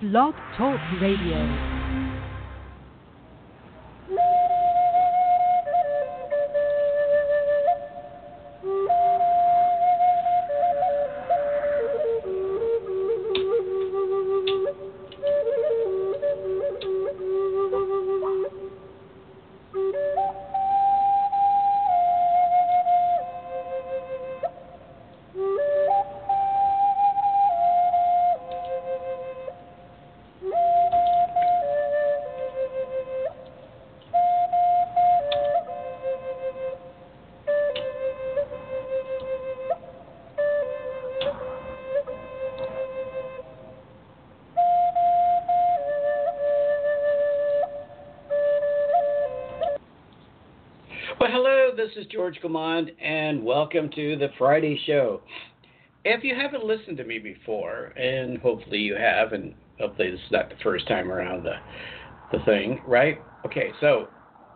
Blog Talk Radio. George Gamond, and welcome to the Friday Show. If you haven't listened to me before, and hopefully you have, and hopefully this is not the first time around the, the thing, right? Okay, so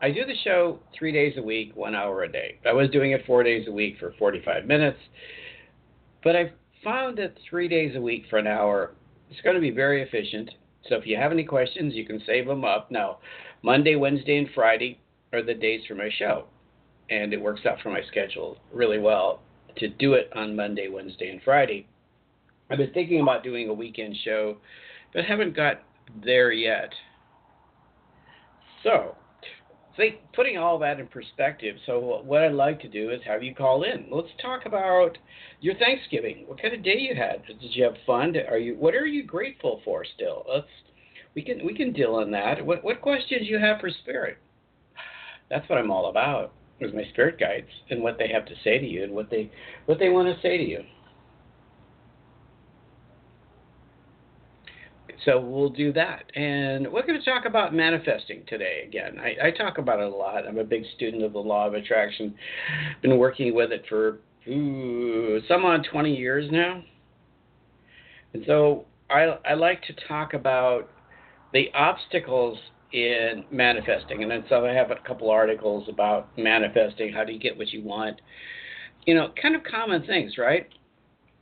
I do the show three days a week, one hour a day. I was doing it four days a week for 45 minutes, but I've found that three days a week for an hour is going to be very efficient. So if you have any questions, you can save them up. Now, Monday, Wednesday, and Friday are the days for my show and it works out for my schedule really well to do it on Monday, Wednesday, and Friday. I've been thinking about doing a weekend show, but haven't got there yet. So, think putting all that in perspective. So, what I'd like to do is have you call in. Let's talk about your Thanksgiving. What kind of day you had? Did you have fun? Are you what are you grateful for still? Let's we can we can deal on that. What what questions you have for spirit? That's what I'm all about with my spirit guides and what they have to say to you and what they what they want to say to you. So we'll do that. And we're going to talk about manifesting today again. I, I talk about it a lot. I'm a big student of the law of attraction. Been working with it for ooh, some on 20 years now. And so I, I like to talk about the obstacles in manifesting. And then so I have a couple articles about manifesting. How do you get what you want? You know, kind of common things, right?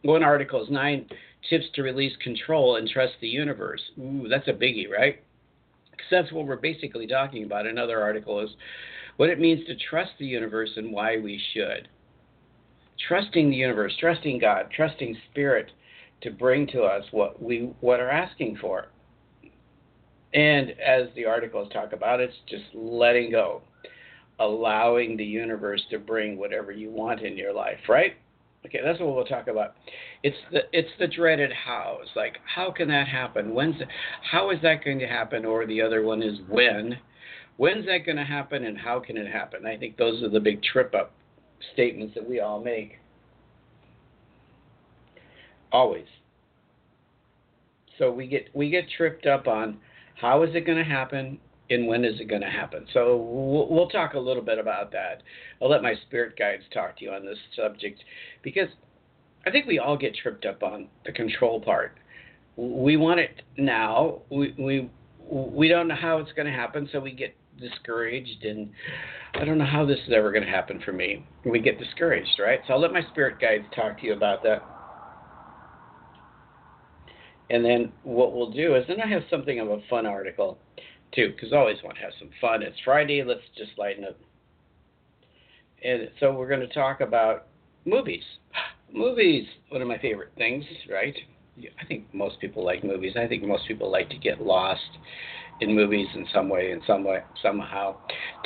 One article is nine tips to release control and trust the universe. Ooh, that's a biggie, right? Because that's what we're basically talking about. Another article is what it means to trust the universe and why we should. Trusting the universe, trusting God, trusting spirit to bring to us what we what are asking for. And as the articles talk about, it's just letting go, allowing the universe to bring whatever you want in your life, right? Okay, that's what we'll talk about. It's the it's the dreaded hows. Like, how can that happen? When's how is that going to happen? Or the other one is when. When's that going to happen, and how can it happen? I think those are the big trip up statements that we all make. Always. So we get we get tripped up on how is it going to happen and when is it going to happen? So we'll, we'll, talk a little bit about that. I'll let my spirit guides talk to you on this subject because I think we all get tripped up on the control part. We want it now. We we we don't know how it's going to happen, so we get discouraged and I don't know how this is ever going to happen for me. We get discouraged, right? So I'll let my spirit guides talk to you about that. And then what we'll do is then I have something of a fun article too, because I always want to have some fun. It's Friday, let's just lighten up. And so we're going to talk about movies. Movies, one of my favorite things, right? I think most people like movies. I think most people like to get lost in movies in some way, in some way, somehow.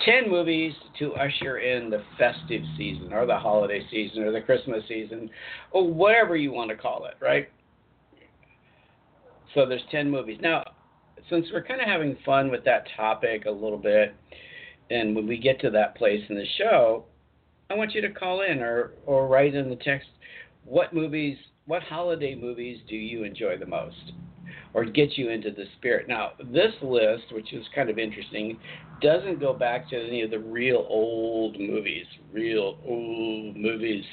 Ten movies to usher in the festive season, or the holiday season, or the Christmas season, or whatever you want to call it, right? So there's 10 movies. Now, since we're kind of having fun with that topic a little bit, and when we get to that place in the show, I want you to call in or, or write in the text what movies, what holiday movies do you enjoy the most or get you into the spirit. Now, this list, which is kind of interesting, doesn't go back to any of the real old movies, real old movies.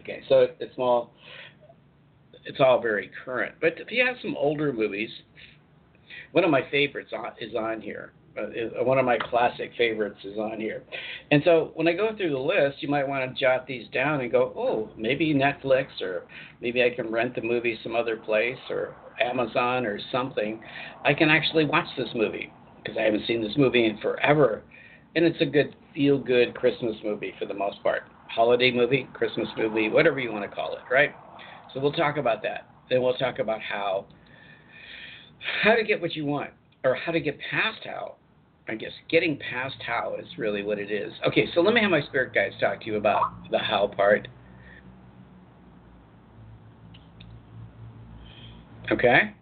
Okay, so it's more it's all very current. But if you have some older movies, one of my favorites is on here. Uh, one of my classic favorites is on here. And so when I go through the list, you might want to jot these down and go, oh, maybe Netflix or maybe I can rent the movie some other place or Amazon or something, I can actually watch this movie because I haven't seen this movie in forever. And it's a good, feel good Christmas movie for the most part. Holiday movie, Christmas movie, whatever you want to call it, right? So we'll talk about that. Then we'll talk about how how to get what you want or how to get past how. I guess getting past how is really what it is. Okay, so let me have my spirit guides talk to you about the how part. Okay?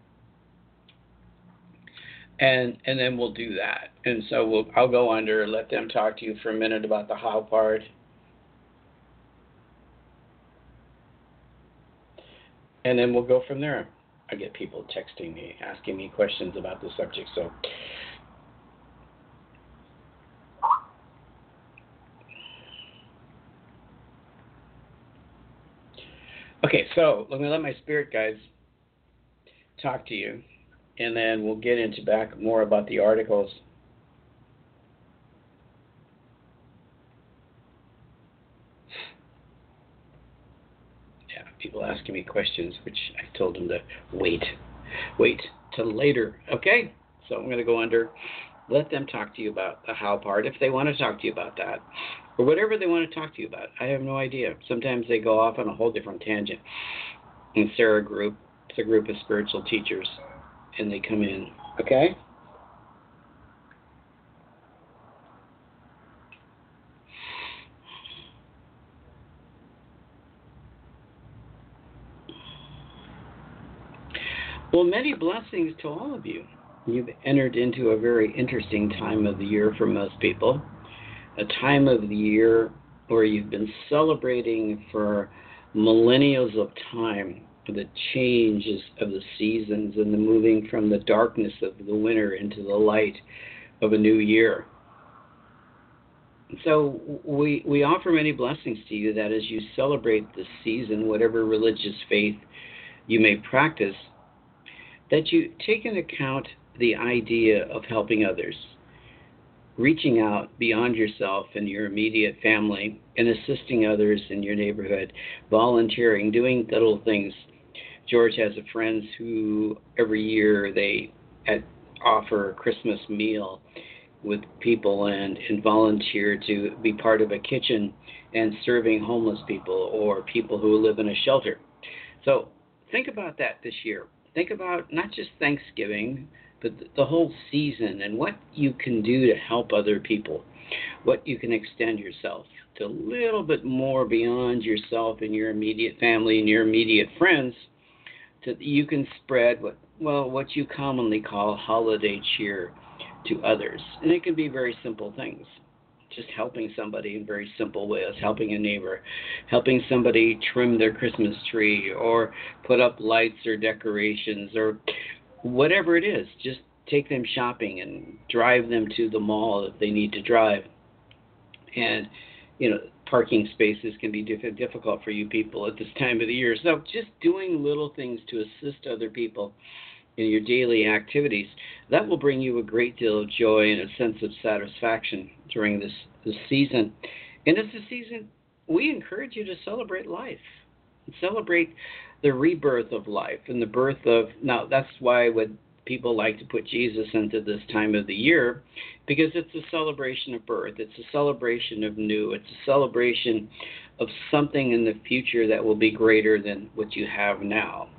And and then we'll do that. And so we'll I'll go under, and let them talk to you for a minute about the how part. And then we'll go from there. I get people texting me, asking me questions about the subject. So Okay, so let me let my spirit guides talk to you, and then we'll get into back more about the articles. Yeah, people asking me questions, which I told them to wait, wait till later. Okay, so I'm going to go under. Let them talk to you about the how part if they want to talk to you about that or whatever they want to talk to you about. I have no idea. Sometimes they go off on a whole different tangent. And Sara group, it's a group of spiritual teachers, and they come in. Okay? Well, many blessings to all of you. You've entered into a very interesting time of the year for most people a time of the year where you've been celebrating for millennials of time the changes of the seasons and the moving from the darkness of the winter into the light of a new year. So we we offer many blessings to you that as you celebrate this season, whatever religious faith you may practice, that you take into account the idea of helping others reaching out beyond yourself and your immediate family and assisting others in your neighborhood, volunteering, doing little things. George has a friends who every year they offer a Christmas meal with people and, and volunteer to be part of a kitchen and serving homeless people or people who live in a shelter. So think about that this year. Think about not just Thanksgiving, but the whole season and what you can do to help other people, what you can extend yourself to a little bit more beyond yourself and your immediate family and your immediate friends, so that you can spread what well what you commonly call holiday cheer to others, and it can be very simple things. Just helping somebody in very simple ways, helping a neighbor, helping somebody trim their Christmas tree, or put up lights or decorations, or whatever it is, just take them shopping and drive them to the mall if they need to drive. And, you know, parking spaces can be diff- difficult for you people at this time of the year. So just doing little things to assist other people in your daily activities, that will bring you a great deal of joy and a sense of satisfaction during this, this season. And it's a season we encourage you to celebrate life. Celebrate the rebirth of life and the birth of now that's why when people like to put Jesus into this time of the year because it's a celebration of birth it's a celebration of new it's a celebration of something in the future that will be greater than what you have now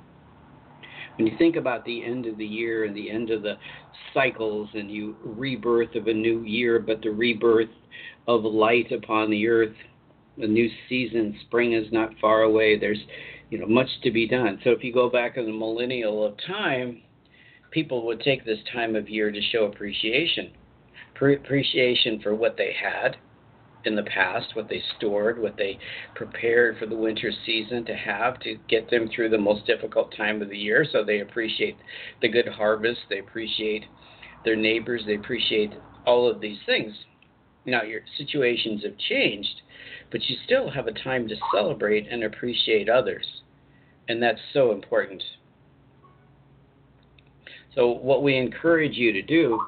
when you think about the end of the year and the end of the cycles and you rebirth of a new year but the rebirth of light upon the earth a new season spring is not far away there's you know much to be done. So if you go back in the millennial of time, people would take this time of year to show appreciation, Pre- appreciation for what they had in the past, what they stored, what they prepared for the winter season to have to get them through the most difficult time of the year. So they appreciate the good harvest, they appreciate their neighbors, they appreciate all of these things. Now your situations have changed, but you still have a time to celebrate and appreciate others. And that's so important. So what we encourage you to do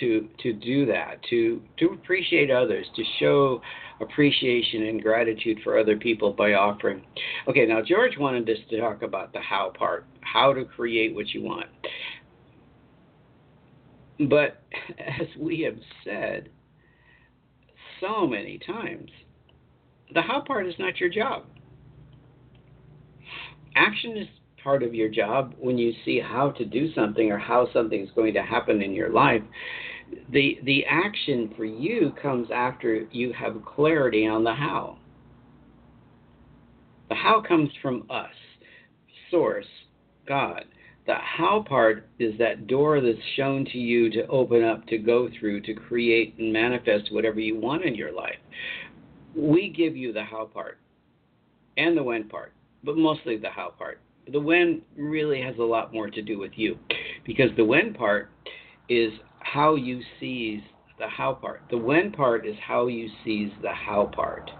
to to do that, to to appreciate others, to show appreciation and gratitude for other people by offering. Okay, now George wanted us to talk about the how part. how to create what you want. But as we have said so many times, the how part is not your job. Action is part of your job when you see how to do something or how something is going to happen in your life. The the action for you comes after you have clarity on the how. The how comes from us, source, God. The how part is that door that's shown to you to open up, to go through, to create and manifest whatever you want in your life. We give you the how part and the when part, but mostly the how part. The when really has a lot more to do with you because the when part is how you seize the how part. The when part is how you seize the how part.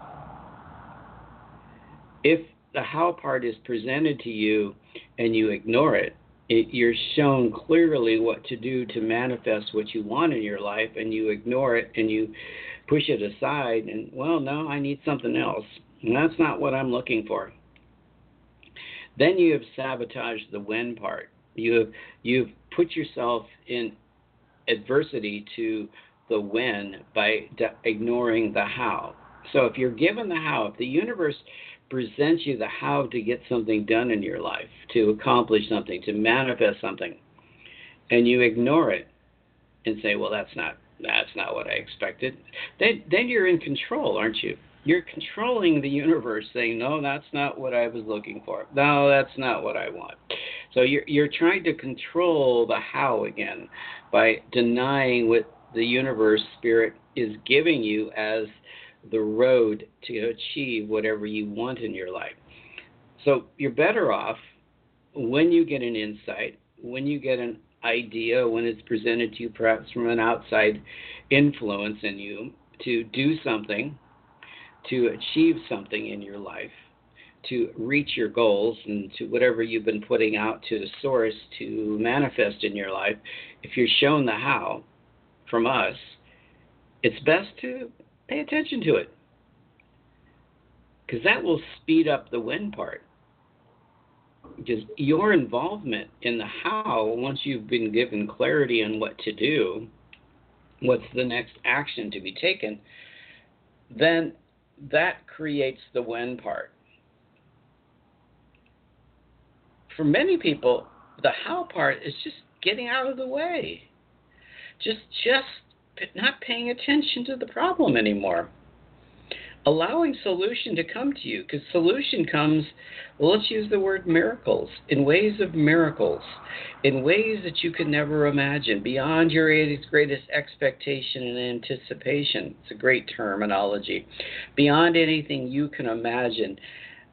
If the how part is presented to you and you ignore it, it, you're shown clearly what to do to manifest what you want in your life, and you ignore it and you push it aside. And well, no, I need something else. And that's not what I'm looking for. Then you have sabotaged the when part. You have you've put yourself in adversity to the when by de- ignoring the how. So if you're given the how, if the universe presents you the how to get something done in your life, to accomplish something, to manifest something, and you ignore it and say, "Well, that's not that's not what I expected," then then you're in control, aren't you? You're controlling the universe, saying, "No, that's not what I was looking for. No, that's not what I want." So you're you're trying to control the how again by denying what the universe spirit is giving you as the road to achieve whatever you want in your life. So you're better off when you get an insight, when you get an idea, when it's presented to you perhaps from an outside influence in you to do something to achieve something in your life, to reach your goals and to whatever you've been putting out to the source to manifest in your life, if you're shown the how from us, it's best to pay attention to it. Because that will speed up the when part. Because your involvement in the how, once you've been given clarity on what to do, what's the next action to be taken, then that creates the when part. For many people, the how part is just getting out of the way. Just just not paying attention to the problem anymore. Allowing solution to come to you, because solution comes, well, let's use the word miracles, in ways of miracles, in ways that you could never imagine, beyond your greatest expectation and anticipation. It's a great terminology. Beyond anything you can imagine.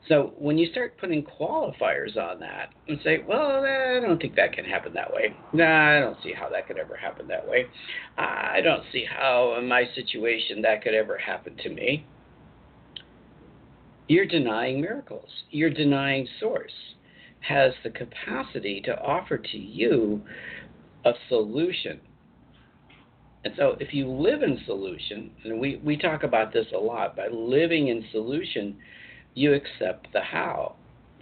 So when you start putting qualifiers on that and say, well, I don't think that can happen that way. Nah, I don't see how that could ever happen that way. I don't see how in my situation that could ever happen to me. You're denying miracles. You're denying Source has the capacity to offer to you a solution. And so if you live in solution, and we, we talk about this a lot, by living in solution, you accept the how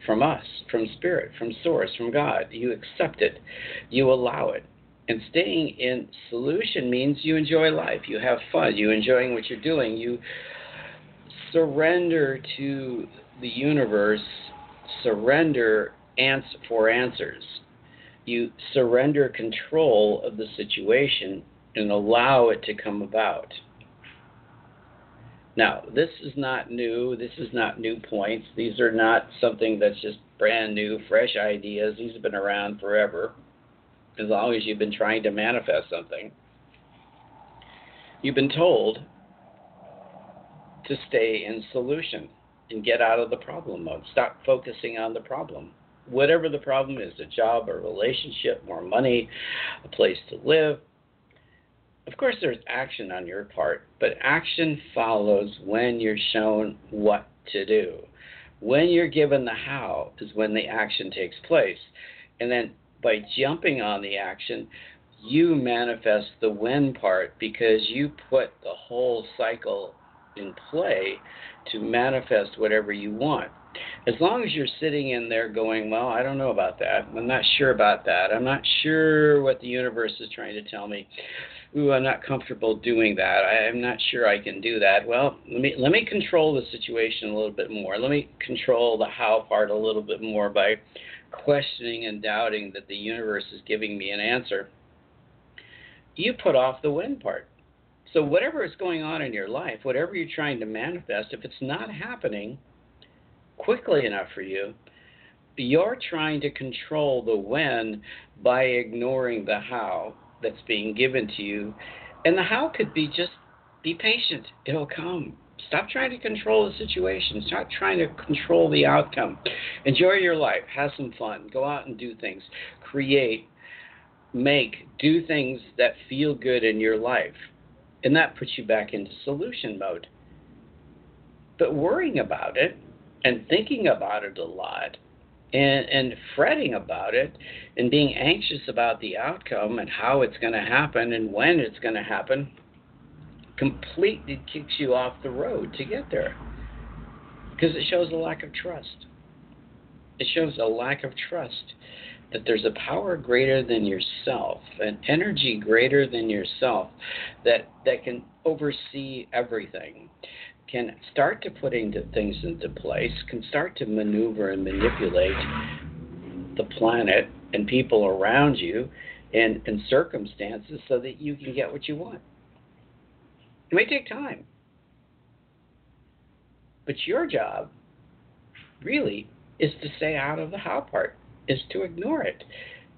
from us, from Spirit, from Source, from God. You accept it, you allow it. And staying in solution means you enjoy life, you have fun, you enjoying what you're doing, you surrender to the universe, surrender ans- for answers. You surrender control of the situation and allow it to come about. Now, this is not new. This is not new points. These are not something that's just brand new, fresh ideas. These have been around forever, as long as you've been trying to manifest something. You've been told to stay in solution and get out of the problem mode. Stop focusing on the problem. Whatever the problem is a job, a relationship, more money, a place to live, of course, there's action on your part, but action follows when you're shown what to do. When you're given the how is when the action takes place. And then by jumping on the action, you manifest the when part because you put the whole cycle in play to manifest whatever you want. As long as you're sitting in there going, well, I don't know about that. I'm not sure about that. I'm not sure what the universe is trying to tell me. Ooh, I'm not comfortable doing that. I, I'm not sure I can do that. Well, let me let me control the situation a little bit more. Let me control the how part a little bit more by questioning and doubting that the universe is giving me an answer. You put off the when part. So whatever is going on in your life, whatever you're trying to manifest, if it's not happening quickly enough for you, you're trying to control the when by ignoring the how that's being given to you. And the how could be just be patient, it'll come. Stop trying to control the situation. Stop trying to control the outcome. Enjoy your life. Have some fun. Go out and do things. Create, make, do things that feel good in your life. And that puts you back into solution mode. But worrying about it and thinking about it a lot and, and fretting about it and being anxious about the outcome and how it's going to happen and when it's going to happen completely kicks you off the road to get there because it shows a lack of trust. It shows a lack of trust that there's a power greater than yourself, an energy greater than yourself that that can oversee everything can start to put into things into place, can start to maneuver and manipulate the planet and people around you and, and circumstances so that you can get what you want. It may take time. But your job really is to stay out of the how part, is to ignore it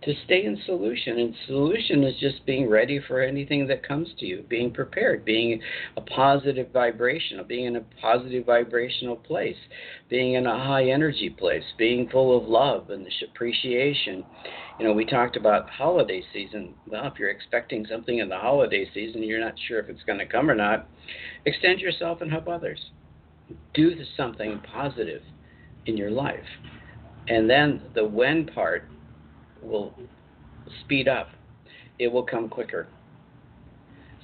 to stay in solution. And solution is just being ready for anything that comes to you, being prepared, being a positive vibrational, being in a positive vibrational place, being in a high energy place, being full of love and appreciation. You know, we talked about holiday season. Well, if you're expecting something in the holiday season, you're not sure if it's going to come or not, extend yourself and help others. Do something positive in your life. And then the when part will speed up. It will come quicker.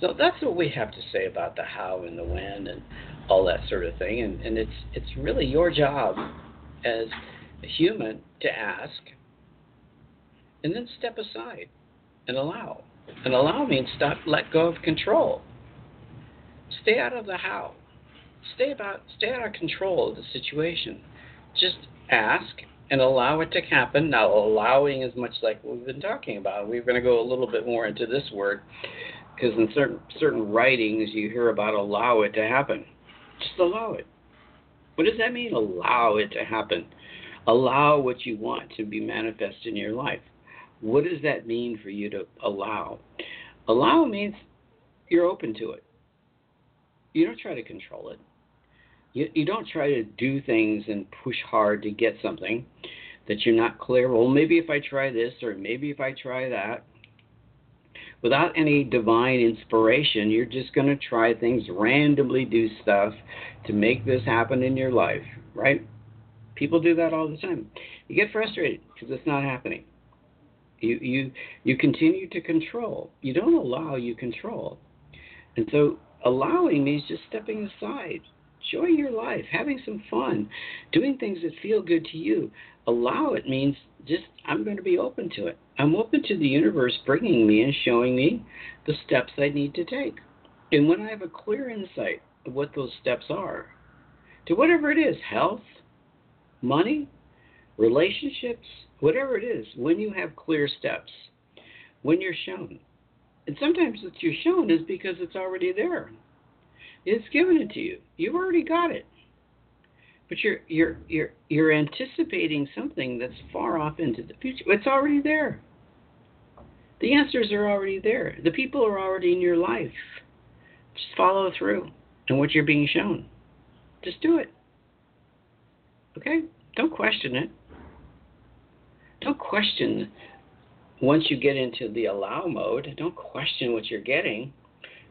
So that's what we have to say about the how and the when and all that sort of thing. And, and it's it's really your job as a human to ask and then step aside and allow. And allow means stop let go of control. Stay out of the how. Stay about stay out of control of the situation. Just ask and allow it to happen. Now, allowing is much like what we've been talking about. We're going to go a little bit more into this word because in certain certain writings you hear about allow it to happen. Just allow it. What does that mean? Allow it to happen. Allow what you want to be manifest in your life. What does that mean for you to allow? Allow means you're open to it. You don't try to control it. You, you don't try to do things and push hard to get something that you're not clear. Well, maybe if I try this or maybe if I try that. Without any divine inspiration, you're just going to try things, randomly do stuff to make this happen in your life, right? People do that all the time. You get frustrated because it's not happening. You you you continue to control. You don't allow, you control. And so allowing means just stepping aside, enjoying your life, having some fun, doing things that feel good to you. Allow it means just I'm going to be open to it. I'm open to the universe bringing me and showing me the steps I need to take. And when I have a clear insight of what those steps are, to whatever it is health, money, relationships, whatever it is, when you have clear steps, when you're shown. And sometimes what you're shown is because it's already there. It's given it to you. You've already got it. But you're you're you're you're anticipating something that's far off into the future. It's already there. The answers are already there. The people are already in your life. Just follow through and what you're being shown. Just do it. Okay? Don't question it. Don't question once you get into the allow mode, don't question what you're getting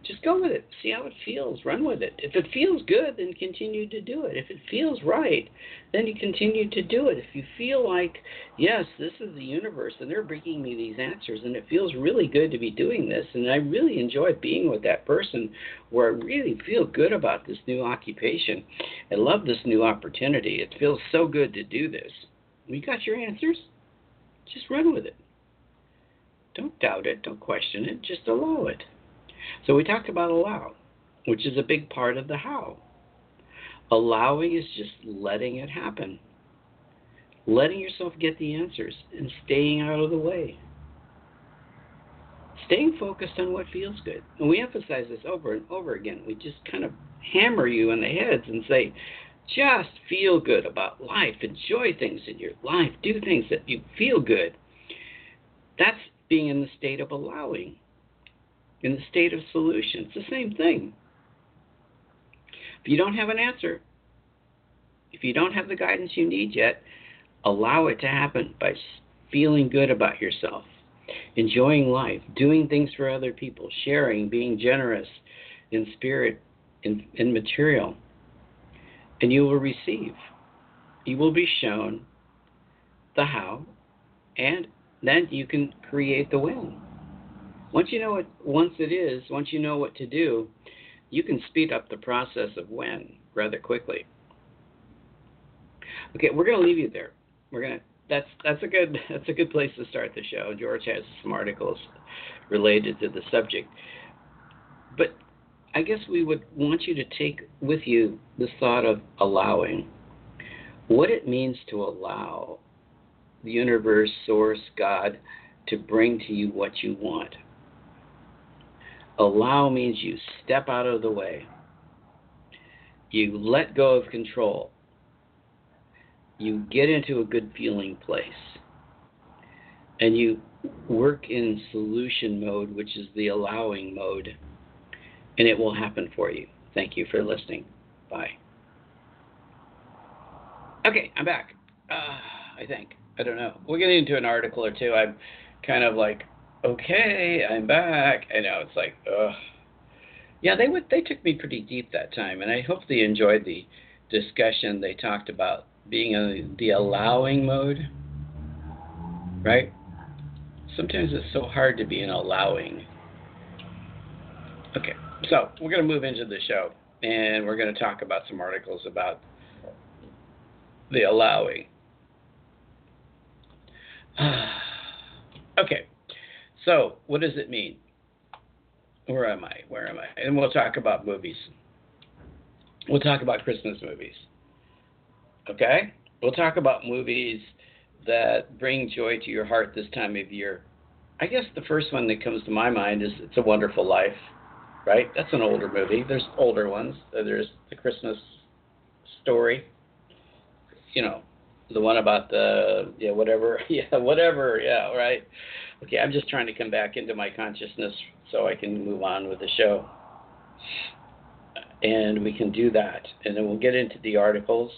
Just go with it. See how it feels. Run with it. If it feels good, then continue to do it. If it feels right, then you continue to do it. If you feel like, yes, this is the universe and they're bringing me these answers and it feels really good to be doing this and I really enjoy being with that person where I really feel good about this new occupation. I love this new opportunity. It feels so good to do this. You got your answers? Just run with it. Don't doubt it. Don't question it. Just allow it. So we talked about allow, which is a big part of the how. Allowing is just letting it happen, letting yourself get the answers and staying out of the way. Staying focused on what feels good. And we emphasize this over and over again. We just kind of hammer you in the heads and say, just feel good about life. Enjoy things in your life. Do things that you feel good. That's being in the state of allowing in the state of solution. It's the same thing. If you don't have an answer, if you don't have the guidance you need yet, allow it to happen by feeling good about yourself, enjoying life, doing things for other people, sharing, being generous in spirit, in, in material, and you will receive. You will be shown the how, and then you can create the when. Once you know it, once it is, once you know what to do, you can speed up the process of when rather quickly. Okay, we're going to leave you there. We're going to that's that's a good that's a good place to start the show. George has some articles related to the subject. But I guess we would want you to take with you the thought of allowing. What it means to allow the universe, source, God to bring to you what you want. Allow means you step out of the way. You let go of control. You get into a good feeling place. And you work in solution mode, which is the allowing mode, and it will happen for you. Thank you for listening. Bye. Okay, I'm back. Uh, I think. I don't know. We'll get into an article or two. I'm kind of like okay, I'm back. I know it's like, ugh. Yeah, they would. They took me pretty deep that time, and I hope they enjoyed the discussion. They talked about being in the allowing mode, right? Sometimes it's so hard to be in allowing. Okay, so we're going to move into the show, and we're going to talk about some articles about the allowing. okay, so, what does it mean? Where am I? Where am I? And we'll talk about movies. We'll talk about Christmas movies. Okay? We'll talk about movies that bring joy to your heart this time of year. I guess the first one that comes to my mind is It's a Wonderful Life, right? That's an older movie. There's older ones. There's The Christmas Story, you know, the one about the, yeah, whatever, yeah, whatever, yeah, right okay, I'm just trying to come back into my consciousness so I can move on with the show. And we can do that. And then we'll get into the articles.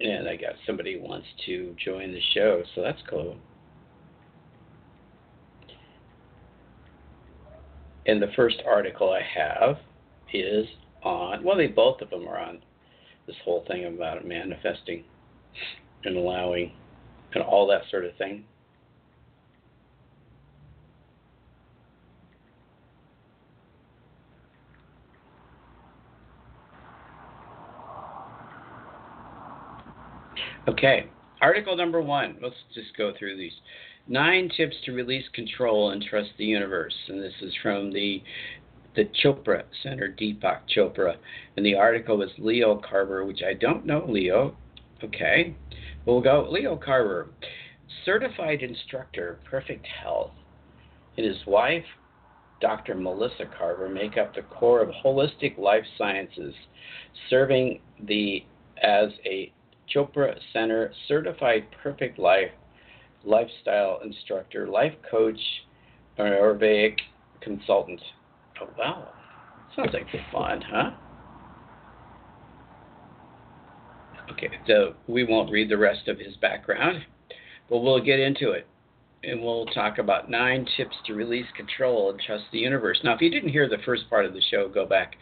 And I got somebody wants to join the show, so that's cool. And the first article I have is on, well, they both of them are on this whole thing about manifesting and allowing and all that sort of thing. Okay, article number one. Let's just go through these. Nine tips to release control and trust the universe. And this is from the the Chopra Center, Deepak Chopra. And the article is Leo Carver, which I don't know Leo. Okay. We'll go Leo Carver, certified instructor, perfect health, and his wife, Dr. Melissa Carver, make up the core of holistic life sciences, serving the as a Chopra Center certified perfect life lifestyle instructor, life coach, Ayurvedic consultant. Oh wow, sounds like fun, huh? Okay, so we won't read the rest of his background, but we'll get into it. and we'll talk about nine tips to release control and trust the universe. Now, if you didn't hear the first part of the show, go back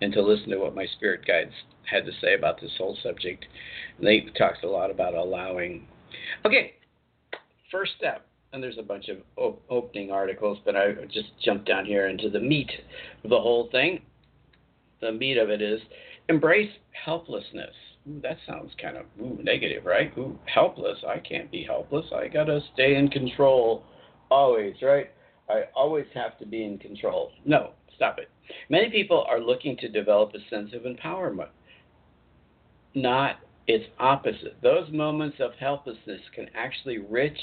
and to listen to what my spirit guides had to say about this whole subject. They talked a lot about allowing. Okay, first step, and there's a bunch of op- opening articles, but I just jumped down here into the meat of the whole thing. The meat of it is embrace helplessness. Ooh, that sounds kind of ooh, negative, right? Ooh, helpless. I can't be helpless. I gotta stay in control always, right? I always have to be in control. No, stop it. Many people are looking to develop a sense of empowerment, not its opposite. Those moments of helplessness can actually rich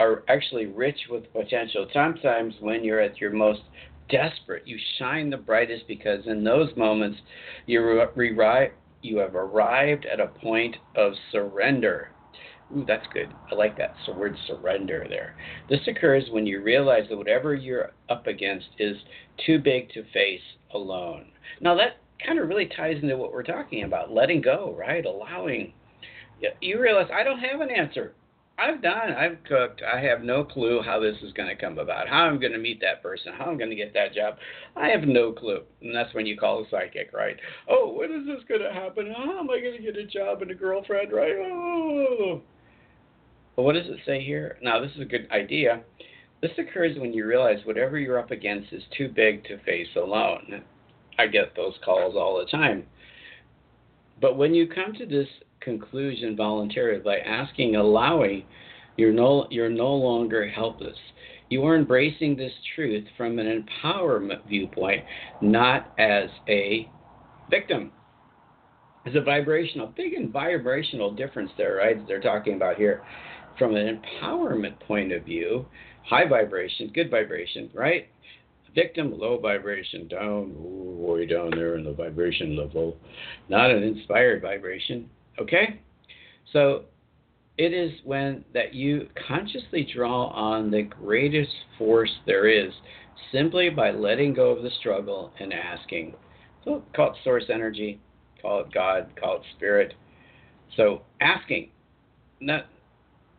are actually rich with potential. Sometimes when you're at your most desperate, you shine the brightest because in those moments you re- you have arrived at a point of surrender. Ooh, that's good. I like that word surrender there. This occurs when you realize that whatever you're up against is too big to face alone. Now, that kind of really ties into what we're talking about letting go, right? Allowing. You realize I don't have an answer. I've done, I've cooked. I have no clue how this is going to come about, how I'm going to meet that person, how I'm going to get that job. I have no clue. And that's when you call a psychic, right? Oh, when is this going to happen? How am I going to get a job and a girlfriend, right? Oh. But what does it say here? Now, this is a good idea. This occurs when you realize whatever you're up against is too big to face alone. I get those calls all the time. But when you come to this conclusion voluntarily by asking, allowing, you're no, you're no longer helpless. You are embracing this truth from an empowerment viewpoint, not as a victim. There's a vibrational, big and vibrational difference there, right? They're talking about here. From an empowerment point of view, high vibration, good vibration, right? Victim, low vibration, down, way down there in the vibration level. Not an inspired vibration, Okay? So it is when that you consciously draw on the greatest force there is simply by letting go of the struggle and asking. So call it source energy, call it God, call it spirit. So asking, not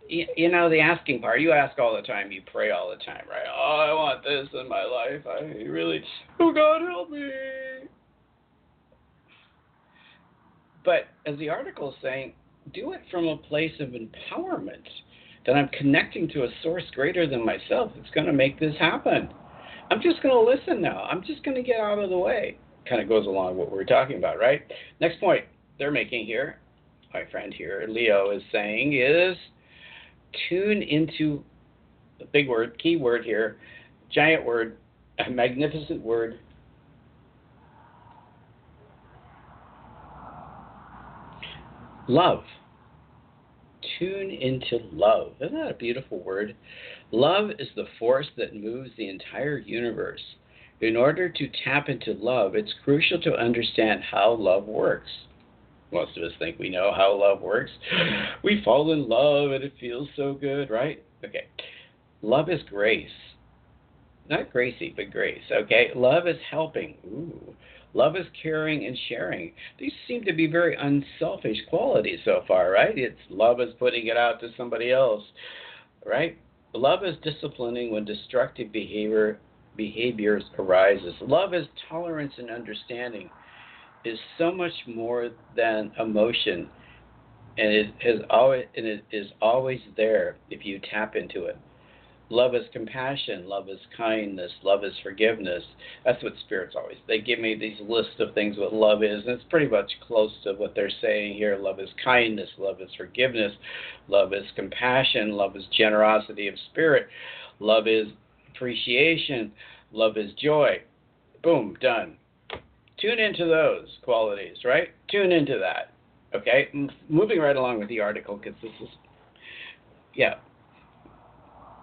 you know the asking part. You ask all the time. You pray all the time, right? Oh, I want this in my life. I really, oh God, help me. But as the article is saying, do it from a place of empowerment that I'm connecting to a source greater than myself. It's going to make this happen. I'm just going to listen now. I'm just going to get out of the way. Kind of goes along with what we're talking about, right? Next point they're making here, my friend here, Leo, is saying is tune into the big word, key word here, giant word, a magnificent word, Love. Tune into love. Isn't that a beautiful word? Love is the force that moves the entire universe. In order to tap into love, it's crucial to understand how love works. Most of us think we know how love works. We fall in love and it feels so good, right? Okay. Love is grace. Not Gracie, but grace, okay? Love is helping. Ooh. Love is caring and sharing. These seem to be very unselfish qualities so far, right? It's love is putting it out to somebody else, right? Love is disciplining when destructive behavior behaviors arises. Love is tolerance and understanding. Is so much more than emotion, and it has always and it is always there if you tap into it. Love is compassion. Love is kindness. Love is forgiveness. That's what spirits always. They give me these lists of things what love is, and it's pretty much close to what they're saying here. Love is kindness. Love is forgiveness. Love is compassion. Love is generosity of spirit. Love is appreciation. Love is joy. Boom, done. Tune into those qualities, right? Tune into that. Okay, moving right along with the article because this is, yeah,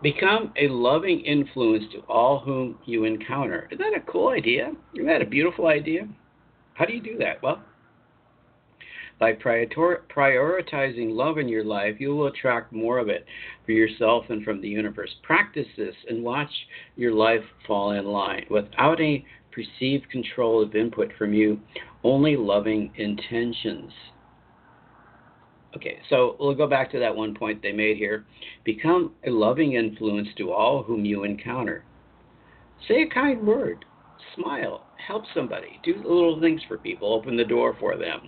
Become a loving influence to all whom you encounter. Isn't that a cool idea? Isn't that a beautiful idea? How do you do that? Well, by prioritizing love in your life, you will attract more of it for yourself and from the universe. Practice this and watch your life fall in line without any perceived control of input from you, only loving intentions. Okay, so we'll go back to that one point they made here. Become a loving influence to all whom you encounter. Say a kind word, smile, help somebody, do little things for people, open the door for them.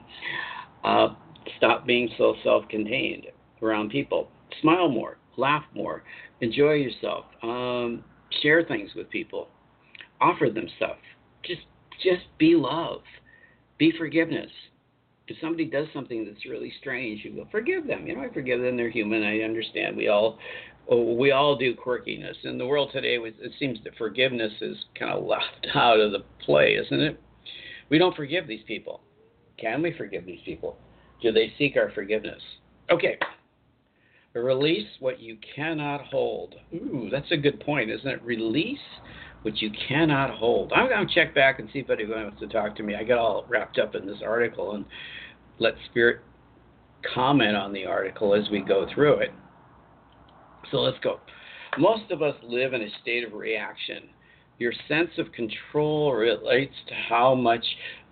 Uh, stop being so self contained around people. Smile more, laugh more, enjoy yourself, um, share things with people, offer them stuff. Just, just be love, be forgiveness if somebody does something that's really strange, you go forgive them. You know, I forgive them. They're human. I understand. We all oh, we all do quirkiness. In the world today, it seems that forgiveness is kind of left out of the play, isn't it? We don't forgive these people. Can we forgive these people? Do they seek our forgiveness? Okay. Release what you cannot hold. Ooh, that's a good point, isn't it? Release what you cannot hold. I'm going to check back and see if anybody wants to talk to me. I got all wrapped up in this article and let Spirit comment on the article as we go through it. So let's go. Most of us live in a state of reaction. Your sense of control relates to how much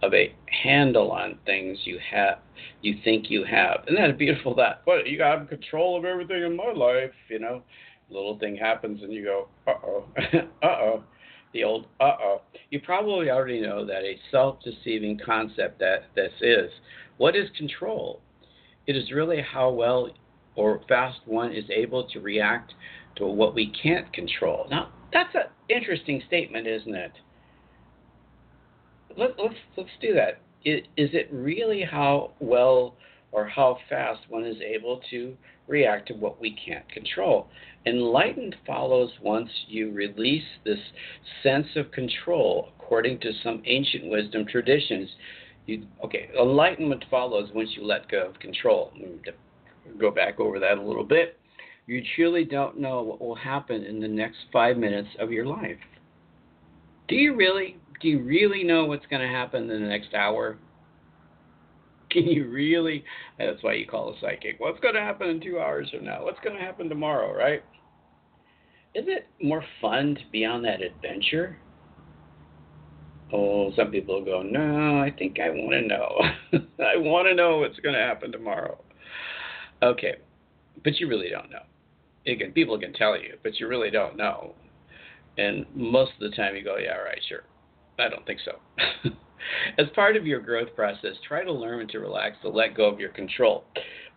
of a handle on things you have, you think you have. Isn't that beautiful? That what you have control of everything in my life. You know, little thing happens and you go, uh oh, uh oh the old uh oh. You probably already know that a self deceiving concept that this is. What is control? It is really how well or fast one is able to react to what we can't control. Now, that's an interesting statement, isn't it? Let, us let's, let's do that. Is, is it really how well or how fast one is able to react to what we can't control? Enlightened follows once you release this sense of control, according to some ancient wisdom traditions. You, okay, enlightenment follows once you let go of control. Go back over that a little bit. You truly don't know what will happen in the next five minutes of your life. Do you really? Do you really know what's going to happen in the next hour? Can you really? That's why you call a psychic. What's going to happen in two hours from now? What's going to happen tomorrow, right? Isn't it more fun to be on that adventure? Oh, some people go, no, I think I want to know. I want to know what's going to happen tomorrow. Okay, but you really don't know. Again, people can tell you, but you really don't know. And most of the time you go, yeah, right, sure. I don't think so. As part of your growth process, try to learn to relax, to let go of your control.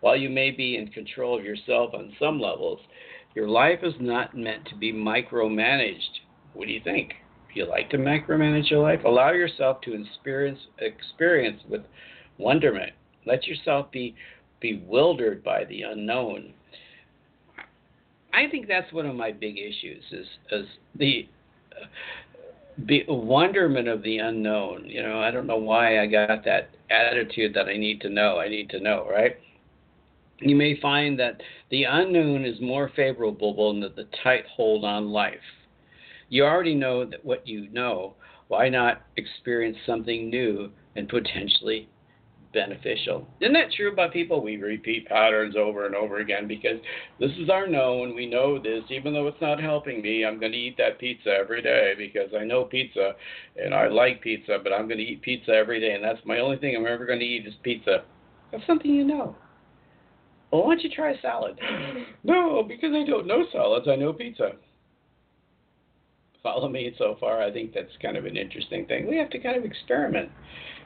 While you may be in control of yourself on some levels, your life is not meant to be micromanaged. What do you think? If you like to micromanage your life, allow yourself to experience experience with wonderment. Let yourself be bewildered by the unknown. I think that's one of my big issues is is the be, wonderment of the unknown. You know, I don't know why I got that attitude that I need to know. I need to know, right? You may find that the unknown is more favorable than the tight hold on life. You already know that what you know. Why not experience something new and potentially beneficial. Isn't that true about people? We repeat patterns over and over again because this is our known. We know this, even though it's not helping me. I'm going to eat that pizza every day because I know pizza and I like pizza, but I'm going to eat pizza every day, and that's my only thing I'm ever going to eat is pizza. That's something you know. Well, why don't you try a salad? no, because I don't know salads. I know pizza. Follow me so far. I think that's kind of an interesting thing. We have to kind of experiment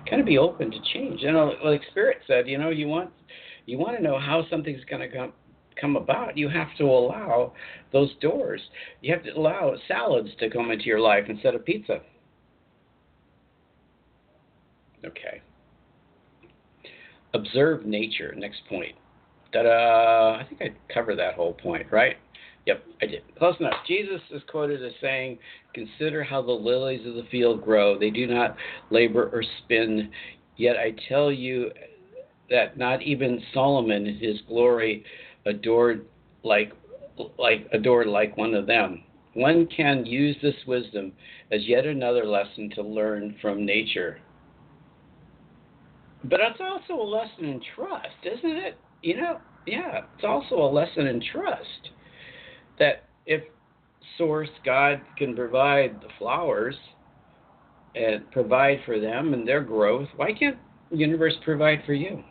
kind of be open to change. You know, like Spirit said, you know, you want you want to know how something's going to come come about. You have to allow those doors. You have to allow salads to come into your life instead of pizza. Okay. Observe nature. Next point. Ta-da! I think I covered that whole point, right? Yep, I did. Close enough. Jesus is quoted as saying, Consider how the lilies of the field grow. They do not labor or spin. Yet I tell you that not even Solomon in his glory adored like like adored like one of them. One can use this wisdom as yet another lesson to learn from nature. But it's also a lesson in trust, isn't it? You know, yeah, it's also a lesson in trust that if source God can provide the flowers and provide for them and their growth, why can't the universe provide for you?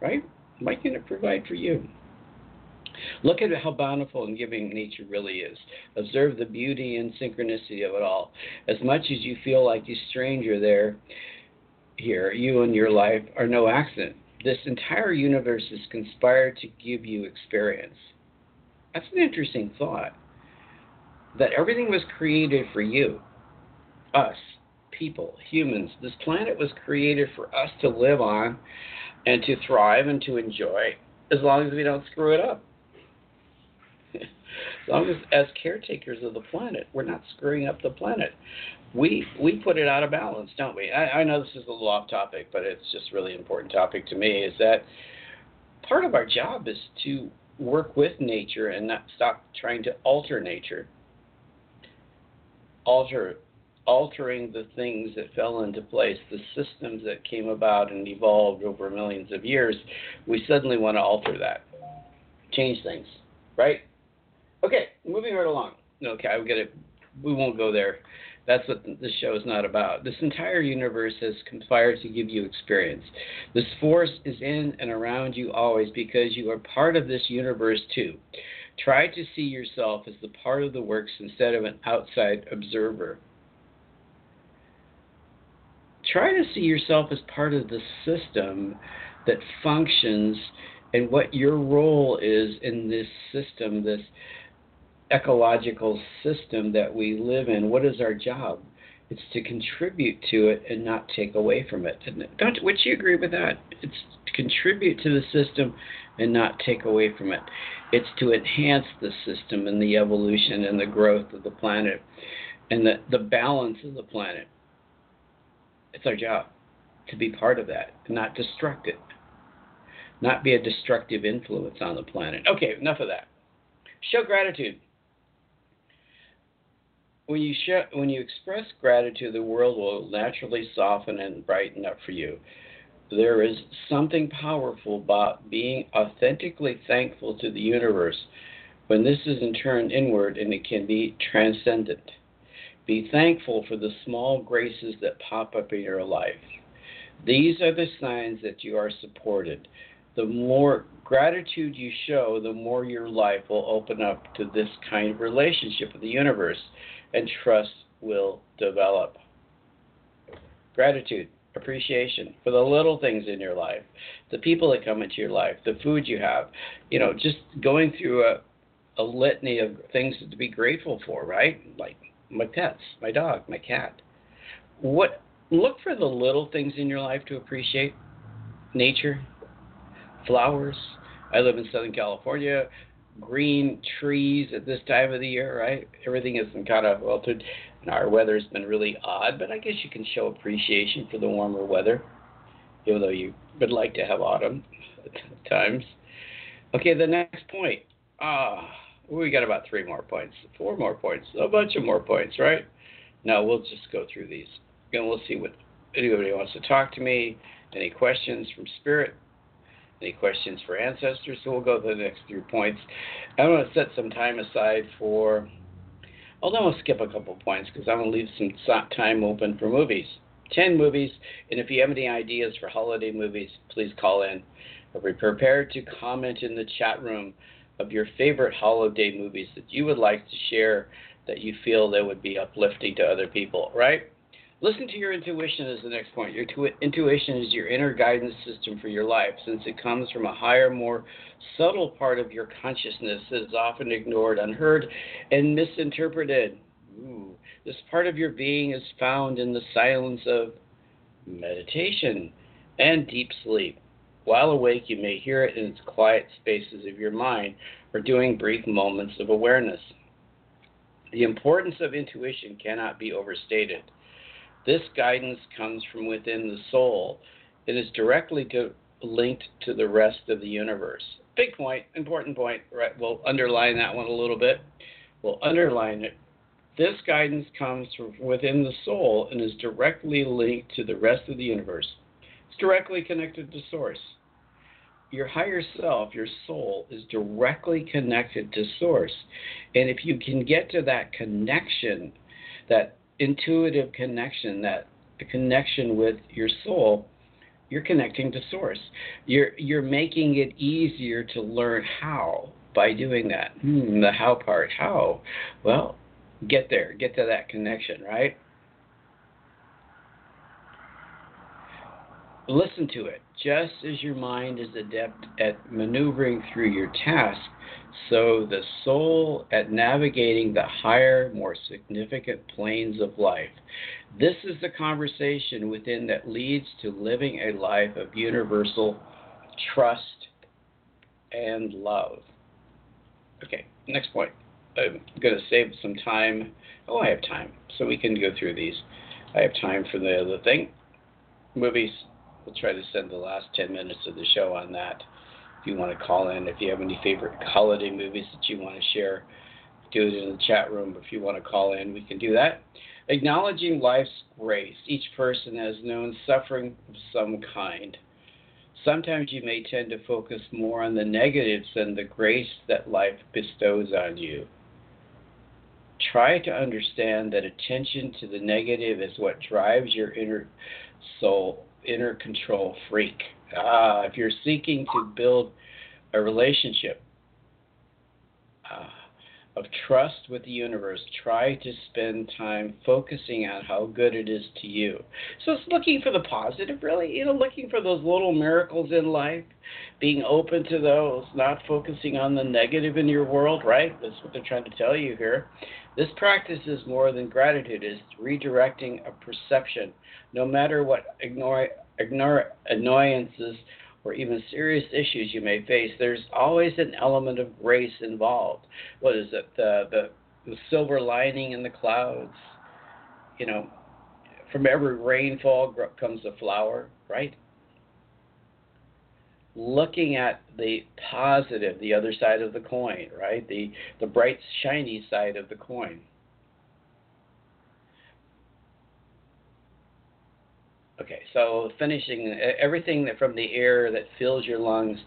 Right? Why can't it provide for you? Look at how bountiful and giving nature really is. Observe the beauty and synchronicity of it all. As much as you feel like a stranger there, here, you and your life are no accident. This entire universe is conspired to give you experience. That's an interesting thought. That everything was created for you, us, people, humans. This planet was created for us to live on and to thrive and to enjoy as long as we don't screw it up. as long as, as caretakers of the planet, we're not screwing up the planet. We we put it out of balance, don't we? I, I know this is a little off topic, but it's just really important topic to me. Is that part of our job is to work with nature and not stop trying to alter nature. Alter altering the things that fell into place, the systems that came about and evolved over millions of years, we suddenly want to alter that, change things, right? Okay, moving right along. Okay, I get it. We won't go there. That's what this show is not about. This entire universe has conspired to give you experience. This force is in and around you always because you are part of this universe too. Try to see yourself as the part of the works instead of an outside observer try to see yourself as part of the system that functions and what your role is in this system, this ecological system that we live in. What is our job? It's to contribute to it and not take away from it. Don't would you agree with that? It's to contribute to the system and not take away from it. It's to enhance the system and the evolution and the growth of the planet and the, the balance of the planet. It's our job to be part of that, and not destruct it, not be a destructive influence on the planet. Okay, enough of that. Show gratitude. When you when you express gratitude, the world will naturally soften and brighten up for you. There is something powerful about being authentically thankful to the universe when this is in turn inward and it can be transcendent. Be thankful for the small graces that pop up in your life. These are the signs that you are supported. The more gratitude you show, the more your life will open up to this kind of relationship with the universe, and trust will develop. Gratitude, appreciation for the little things in your life, the people that come into your life, the food you have, you know, just going through a, a litany of things to be grateful for, right? Like my pets, my dog, my cat. What look for the little things in your life to appreciate. Nature, flowers. I live in Southern California. Green trees at this time of the year, right? Everything is kind of altered. And our weather has been really odd, but I guess you can show appreciation for the warmer weather, even though you would like to have autumn at times. Okay, the next point. Ah, we got about three more points, four more points, a bunch of more points, right? No, we'll just go through these. And we'll see what anybody wants to talk to me. Any questions from Spirit? Any questions for ancestors? So we'll go to the next three points. I want to set some time aside for. Well, then we'll skip a couple points because I want to leave some time open for movies. 10 movies, and if you have any ideas for holiday movies, please call in. I'll be prepared to comment in the chat room of your favorite holiday movies that you would like to share that you feel that would be uplifting to other people, right? Listen to your intuition is the next point. Your tu- intuition is your inner guidance system for your life, since it comes from a higher, more subtle part of your consciousness that is often ignored, unheard, and misinterpreted. Ooh. This part of your being is found in the silence of meditation and deep sleep. While awake, you may hear it in its quiet spaces of your mind or during brief moments of awareness. The importance of intuition cannot be overstated. This guidance comes from within the soul. It is directly to, linked to the rest of the universe. Big point, important point. Right, we'll underline that one a little bit. We'll underline it. This guidance comes from within the soul and is directly linked to the rest of the universe. It's directly connected to Source. Your higher self, your soul, is directly connected to Source. And if you can get to that connection, that intuitive connection, that connection with your soul, you're connecting to source. You're you're making it easier to learn how by doing that. Hmm, the how part. How? Well, get there. Get to that connection, right? Listen to it. Just as your mind is adept at maneuvering through your task, so the soul at navigating the higher, more significant planes of life. This is the conversation within that leads to living a life of universal trust and love. Okay, next point. I'm going to save some time. Oh, I have time, so we can go through these. I have time for the other thing. Movies. We'll try to spend the last 10 minutes of the show on that. If you want to call in, if you have any favorite holiday movies that you want to share, do it in the chat room. If you want to call in, we can do that. Acknowledging life's grace. Each person has known suffering of some kind. Sometimes you may tend to focus more on the negatives than the grace that life bestows on you. Try to understand that attention to the negative is what drives your inner soul, inner control freak. Ah, if you're seeking to build a relationship, ah, of trust with the universe, try to spend time focusing on how good it is to you. So it's looking for the positive, really, you know, looking for those little miracles in life, being open to those, not focusing on the negative in your world, right? That's what they're trying to tell you here. This practice is more than gratitude, it's redirecting a perception. No matter what ignore, ignore annoyances or even serious issues you may face, there's always an element of grace involved. What is it? The, the, the silver lining in the clouds. You know, from every rainfall comes a flower, right? Looking at the positive, the other side of the coin, right? The the bright, shiny side of the coin. Okay, so finishing everything that from the air that fills your lungs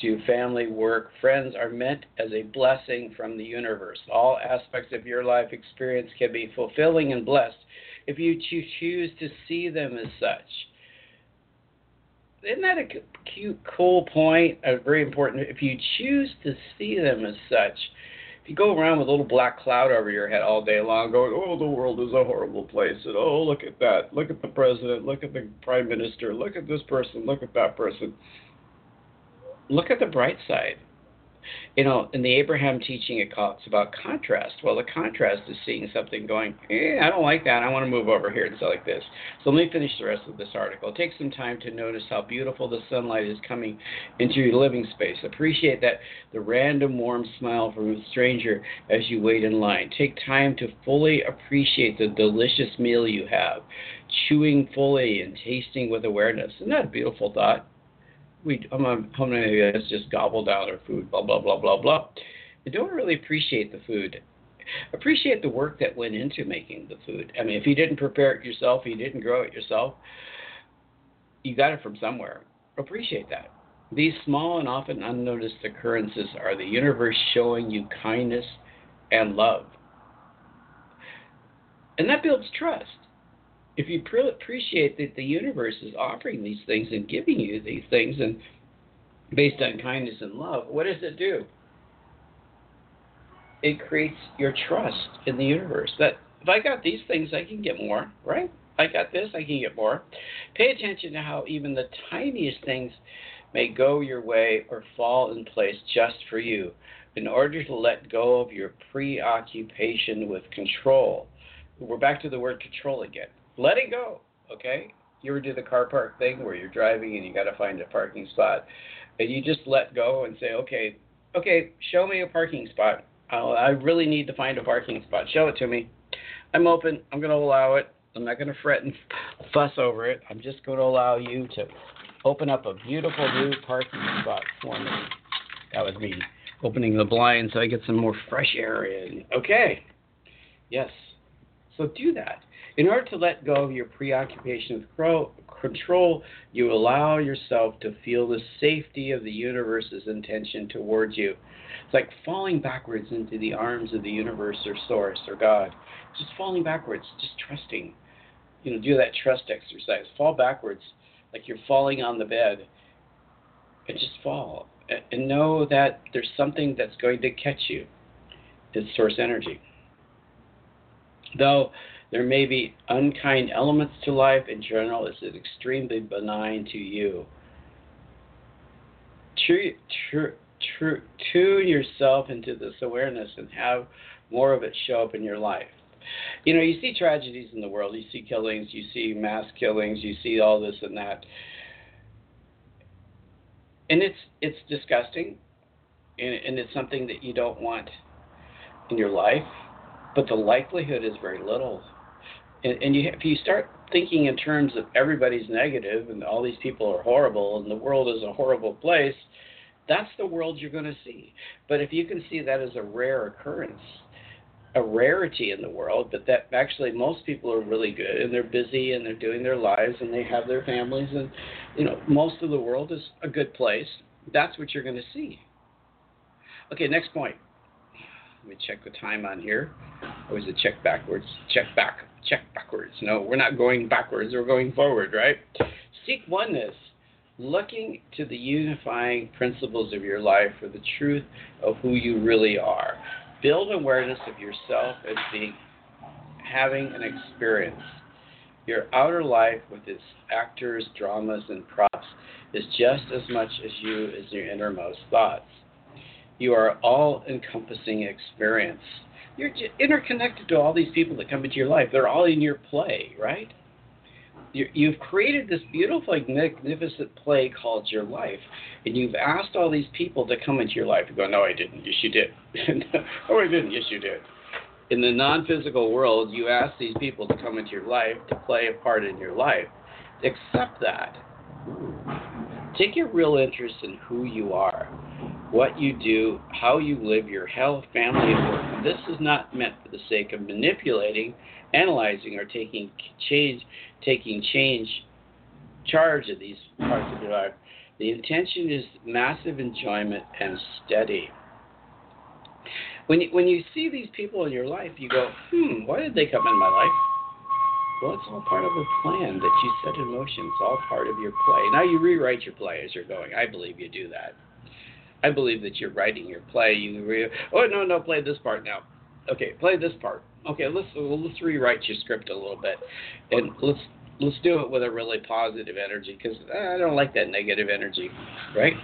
to family, work, friends are meant as a blessing from the universe. All aspects of your life experience can be fulfilling and blessed if you choose to see them as such. Isn't that a cute, cool point? A very important. If you choose to see them as such, if you go around with a little black cloud over your head all day long, going, "Oh, the world is a horrible place," and "Oh, look at that! Look at the president! Look at the prime minister! Look at this person! Look at that person!" Look at the bright side you know, in the Abraham teaching, it talks about contrast. Well, the contrast is seeing something going, eh, I don't like that. I want to move over here and say like this. So let me finish the rest of this article. Take some time to notice how beautiful the sunlight is coming into your living space. Appreciate that the random warm smile from a stranger as you wait in line. Take time to fully appreciate the delicious meal you have, chewing fully and tasting with awareness. Isn't that a beautiful thought? We how many of us just gobble down our food, blah blah blah blah blah. You don't really appreciate the food. Appreciate the work that went into making the food. I mean, if you didn't prepare it yourself, you didn't grow it yourself, you got it from somewhere. Appreciate that. These small and often unnoticed occurrences are the universe showing you kindness and love. And that builds trust if you pre- appreciate that the universe is offering these things and giving you these things and based on kindness and love, what does it do? It creates your trust in the universe that if I got these things, I can get more, right? I got this, I can get more. Pay attention to how even the tiniest things may go your way or fall in place just for you in order to let go of your preoccupation with control. We're back to the word control again let it go. Okay. You ever do the car park thing where you're driving and you got to find a parking spot, and you just let go and say, okay, okay, show me a parking spot. I'll, I really need to find a parking spot. Show it to me. I'm open. I'm going to allow it. I'm not going to fret and fuss over it. I'm just going to allow you to open up a beautiful new parking spot for me. That was me opening the blind so I get some more fresh air in. Okay. Yes. So do that. In order to let go of your preoccupation with control, you allow yourself to feel the safety of the universe's intention towards you. It's like falling backwards into the arms of the universe or source or God. Just falling backwards, just trusting. You know, do that trust exercise. Fall backwards like you're falling on the bed, and just fall. And know that there's something that's going to catch you. It's source energy. Though there may be unkind elements to life, in general, it's extremely benign to you. True, tune yourself into this awareness and have more of it show up in your life. You know, you see tragedies in the world, you see killings, you see mass killings, you see all this and that. And it's it's disgusting and, and it's something that you don't want in your life, but the likelihood is very little. And, and you, if you start thinking in terms of everybody's negative and all these people are horrible and the world is a horrible place, that's the world you're going to see. But if you can see that as a rare occurrence, a rarity in the world, but that actually most people are really good and they're busy and they're doing their lives and they have their families and you know most of the world is a good place. That's what you're going to see. Okay, next point. Let me check the time on here. Is check backwards? Check back. Check backwards. No, we're not going backwards. We're going forward, right? Seek oneness looking to the unifying principles of your life for the truth of who you really are. Build awareness of yourself as being having an experience. Your outer life with its actors, dramas, and props is just as much as you as your innermost thoughts. You are all encompassing experience. You're interconnected to all these people that come into your life. They're all in your play, right? you've created this beautiful, magnificent play called your life, and you've asked all these people to come into your life. You go, no, I didn't. Yes, you did. oh, I didn't. Yes, you did. In the non-physical world, you ask these people to come into your life to play a part in your life. Accept that. Take a real interest in who you are, what you do, how you live, your health, family, and work. This is not meant for the sake of manipulating, analyzing, or taking change taking change charge of these parts of your life. The intention is massive enjoyment and steady. When you, when you see these people in your life, you go, hmm, why did they come in my life? Well, it's all part of a plan that you set in motion. It's all part of your play. Now you rewrite your play as you're going. I believe you do that. I believe that you're writing your play. You re- oh no no play this part now. Okay, play this part okay, let's let's rewrite your script a little bit, and let's let's do it with a really positive energy because I don't like that negative energy, right?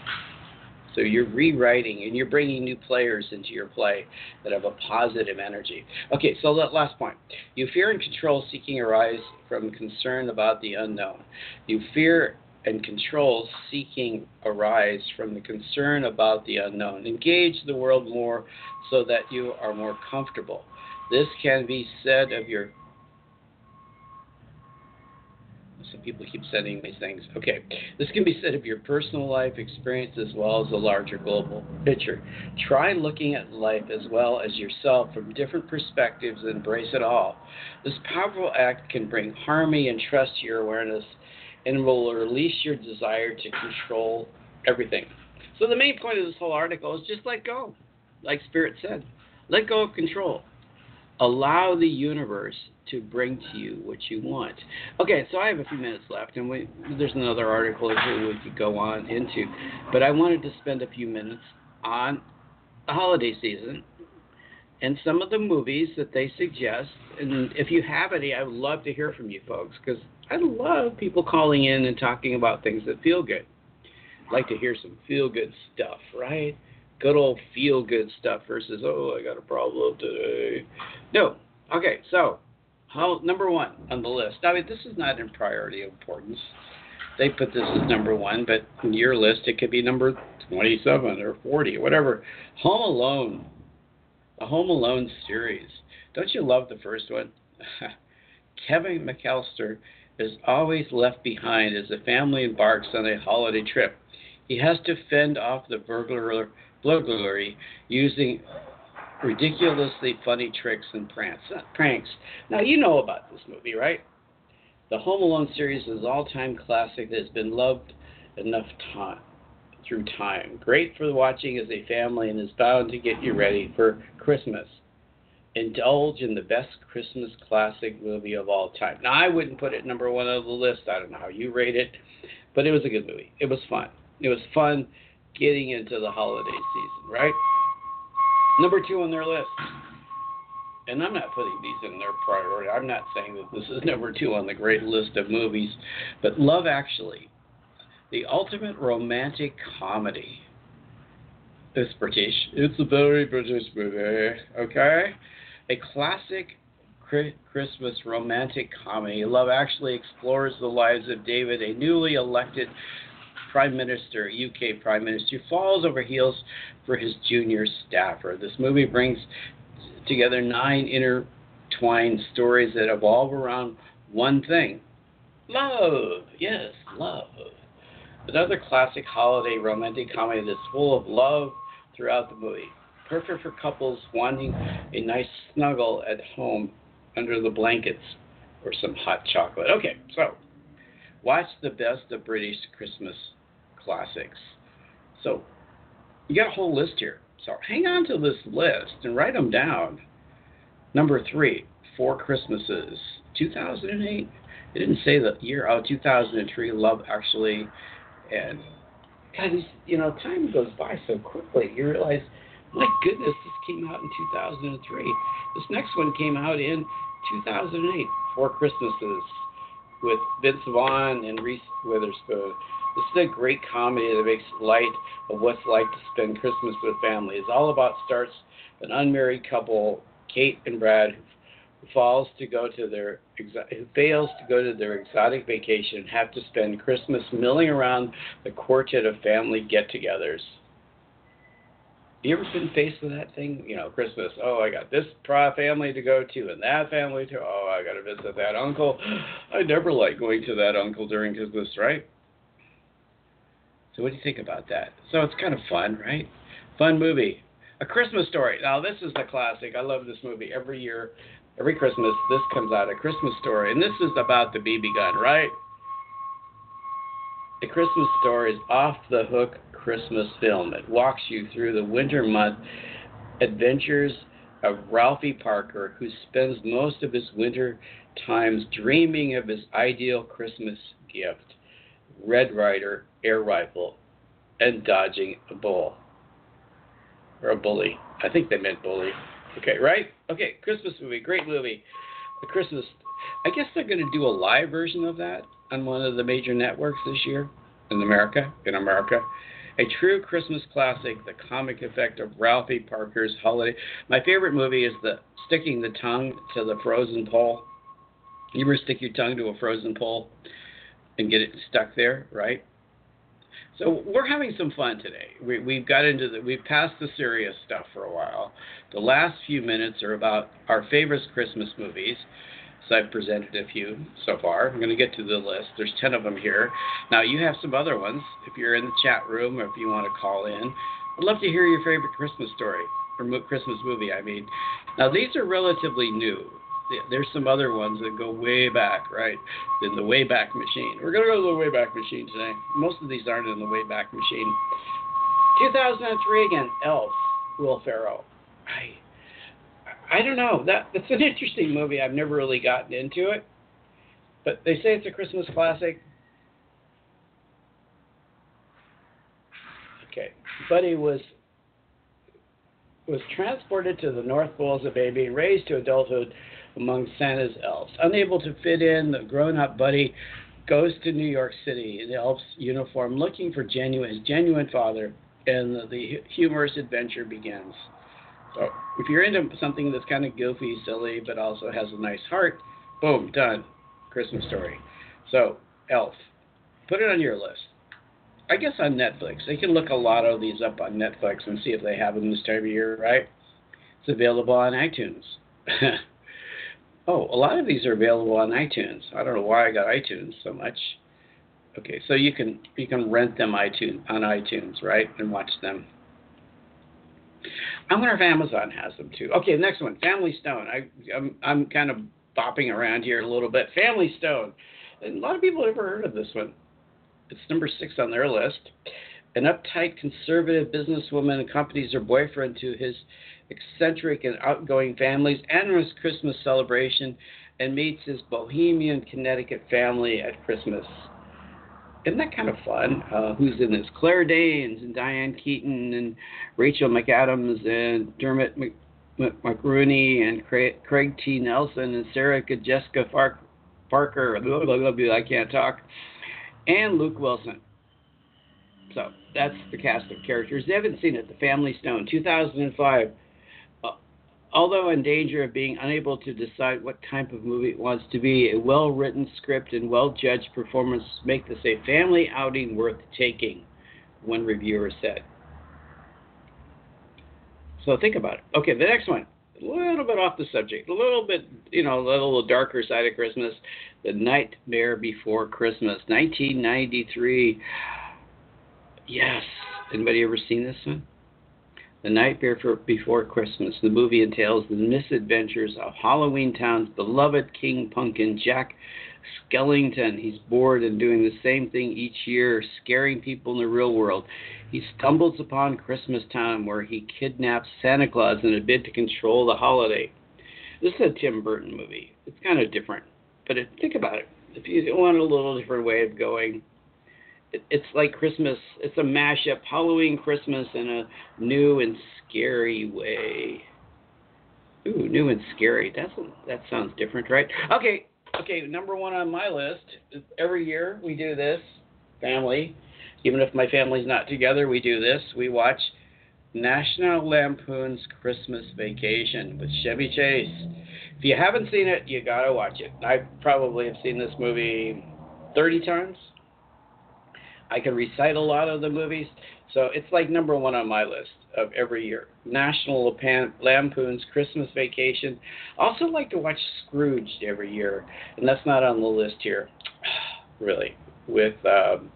So you're rewriting and you're bringing new players into your play that have a positive energy. Okay, so that last point. You fear and control seeking arise from concern about the unknown. You fear and control seeking arise from the concern about the unknown. Engage the world more so that you are more comfortable. This can be said of your. Some people keep sending me things. Okay. This can be said of your personal life experience as well as the larger global picture. Try looking at life as well as yourself from different perspectives and embrace it all. This powerful act can bring harmony and trust to your awareness and will release your desire to control everything. So, the main point of this whole article is just let go, like Spirit said. Let go of control allow the universe to bring to you what you want. Okay, so I have a few minutes left, and we, there's another article two we could go on into, but I wanted to spend a few minutes on the holiday season and some of the movies that they suggest. And if you have any, I would love to hear from you folks because I love people calling in and talking about things that feel good. Like to hear some feel good stuff, right? good old feel good stuff versus oh I got a problem today. No. Okay, so how number one on the list. I mean this is not in priority importance. They put this as number one, but in your list it could be number twenty seven or forty, or whatever. Home Alone. The Home Alone series. Don't you love the first one? Kevin McCallister is always left behind as the family embarks on a holiday trip. He has to fend off the burglar burglary using ridiculously funny tricks and pranks. Uh, now, you know about this movie, right? The Home Alone series is an all time classic that has been loved enough time through time. Great for watching as a family and is bound to get you ready for Christmas. Indulge in the best Christmas classic movie of all time. Now, I wouldn't put it number one on the list. I don't know how you rate it, but it was a good movie. It was fun. It was fun getting into the holiday season, right? Number two on their list. And I'm not putting these in their priority. I'm not saying that this is number two on the great list of movies, but Love Actually, the ultimate romantic comedy. It's British. It's a very British movie, okay? A classic Christmas romantic comedy. Love Actually explores the lives of David, a newly elected Prime Minister, UK Prime Minister, who falls over heels for his junior staffer. This movie brings together nine intertwined stories that evolve around one thing love. Yes, love. Another classic holiday romantic comedy that's full of love throughout the movie. Perfect for couples wanting a nice snuggle at home under the blankets or some hot chocolate. Okay, so watch the best of British Christmas classics. So you got a whole list here. So hang on to this list and write them down. Number three, Four Christmases, 2008. It didn't say the year. Oh, 2003. Love Actually, and God, you know, time goes by so quickly. You realize, my goodness, this came out in 2003. This next one came out in 2008. Four Christmases with Vince Vaughn and Reese Witherspoon. This is a great comedy that makes light of what's like to spend Christmas with family. It's all about starts an unmarried couple, Kate and Brad, who falls to go to their who fails to go to their exotic vacation and have to spend Christmas milling around the quartet of family get-togethers. You ever been faced with that thing? You know, Christmas. Oh, I got this family to go to and that family to. Oh, I got to visit that uncle. I never like going to that uncle during Christmas, right? So what do you think about that? So it's kind of fun, right? Fun movie. A Christmas Story. Now this is the classic. I love this movie every year. Every Christmas, this comes out. A Christmas Story, and this is about the BB gun, right? A Christmas Story is off the hook Christmas film. It walks you through the winter month adventures of Ralphie Parker, who spends most of his winter times dreaming of his ideal Christmas gift. Red Ryder air rifle and dodging a bull or a bully. I think they meant bully. Okay, right? Okay, Christmas movie, great movie. The Christmas. I guess they're going to do a live version of that on one of the major networks this year in America. In America, a true Christmas classic, the comic effect of Ralphie Parker's holiday. My favorite movie is the sticking the tongue to the frozen pole. You ever stick your tongue to a frozen pole and get it stuck there, right? So we're having some fun today. We, we've got into the, we've passed the serious stuff for a while. The last few minutes are about our favorite Christmas movies. So I've presented a few so far. I'm going to get to the list. There's 10 of them here. Now you have some other ones if you're in the chat room or if you want to call in. I'd love to hear your favorite Christmas story or Christmas movie, I mean. Now these are relatively new there's some other ones that go way back, right? In the Wayback Machine. We're going to go to the Wayback Machine today. Most of these aren't in the Wayback Machine. 2003 again, Elf, Will Ferrell. I don't know. That that's an interesting movie. I've never really gotten into it, but they say it's a Christmas classic. Okay, Buddy was was transported to the North Pole as a baby, raised to adulthood among Santa's elves. Unable to fit in, the grown up Buddy goes to New York City in the elf's uniform looking for genuine, his genuine father, and the, the humorous adventure begins. So if you're into something that's kind of goofy, silly, but also has a nice heart, boom, done. Christmas story. So, Elf. Put it on your list. I guess on Netflix. They can look a lot of these up on Netflix and see if they have them this time of year, right? It's available on iTunes. Oh, a lot of these are available on iTunes. I don't know why I got iTunes so much. Okay, so you can you can rent them iTunes on iTunes, right, and watch them. I wonder if Amazon has them too. Okay, the next one, Family Stone. I I'm, I'm kind of bopping around here a little bit. Family Stone. And a lot of people have never heard of this one. It's number six on their list. An uptight conservative businesswoman accompanies her boyfriend to his eccentric and outgoing family's endless Christmas celebration and meets his bohemian Connecticut family at Christmas. Isn't that kind of fun? Uh, who's in this? Claire Danes and Diane Keaton and Rachel McAdams and Dermot Mc, McRooney and Craig, Craig, T. Nelson and Sarah Jessica Fark, Parker. Blah, blah, blah, I can't talk. And Luke Wilson. So that's the cast of characters. They haven't seen it. The Family Stone, 2005. Although in danger of being unable to decide what type of movie it wants to be, a well written script and well judged performance make this a family outing worth taking, one reviewer said. So think about it. Okay, the next one. A little bit off the subject, a little bit, you know, a little darker side of Christmas. The Nightmare Before Christmas, 1993. Yes. Anybody ever seen this one? The Night Before Christmas. The movie entails the misadventures of Halloween Town's beloved King Pumpkin, Jack Skellington. He's bored and doing the same thing each year, scaring people in the real world. He stumbles upon Christmas Town where he kidnaps Santa Claus in a bid to control the holiday. This is a Tim Burton movie. It's kind of different, but it, think about it. If you want a little different way of going, it's like Christmas. It's a mashup, Halloween, Christmas, in a new and scary way. Ooh, new and scary. That's that sounds different, right? Okay, okay. Number one on my list. Every year we do this. Family, even if my family's not together, we do this. We watch National Lampoon's Christmas Vacation with Chevy Chase. If you haven't seen it, you gotta watch it. I probably have seen this movie 30 times I can recite a lot of the movies, so it's like number one on my list of every year. National Lampoon's Christmas Vacation. Also like to watch Scrooged every year, and that's not on the list here, really, with um,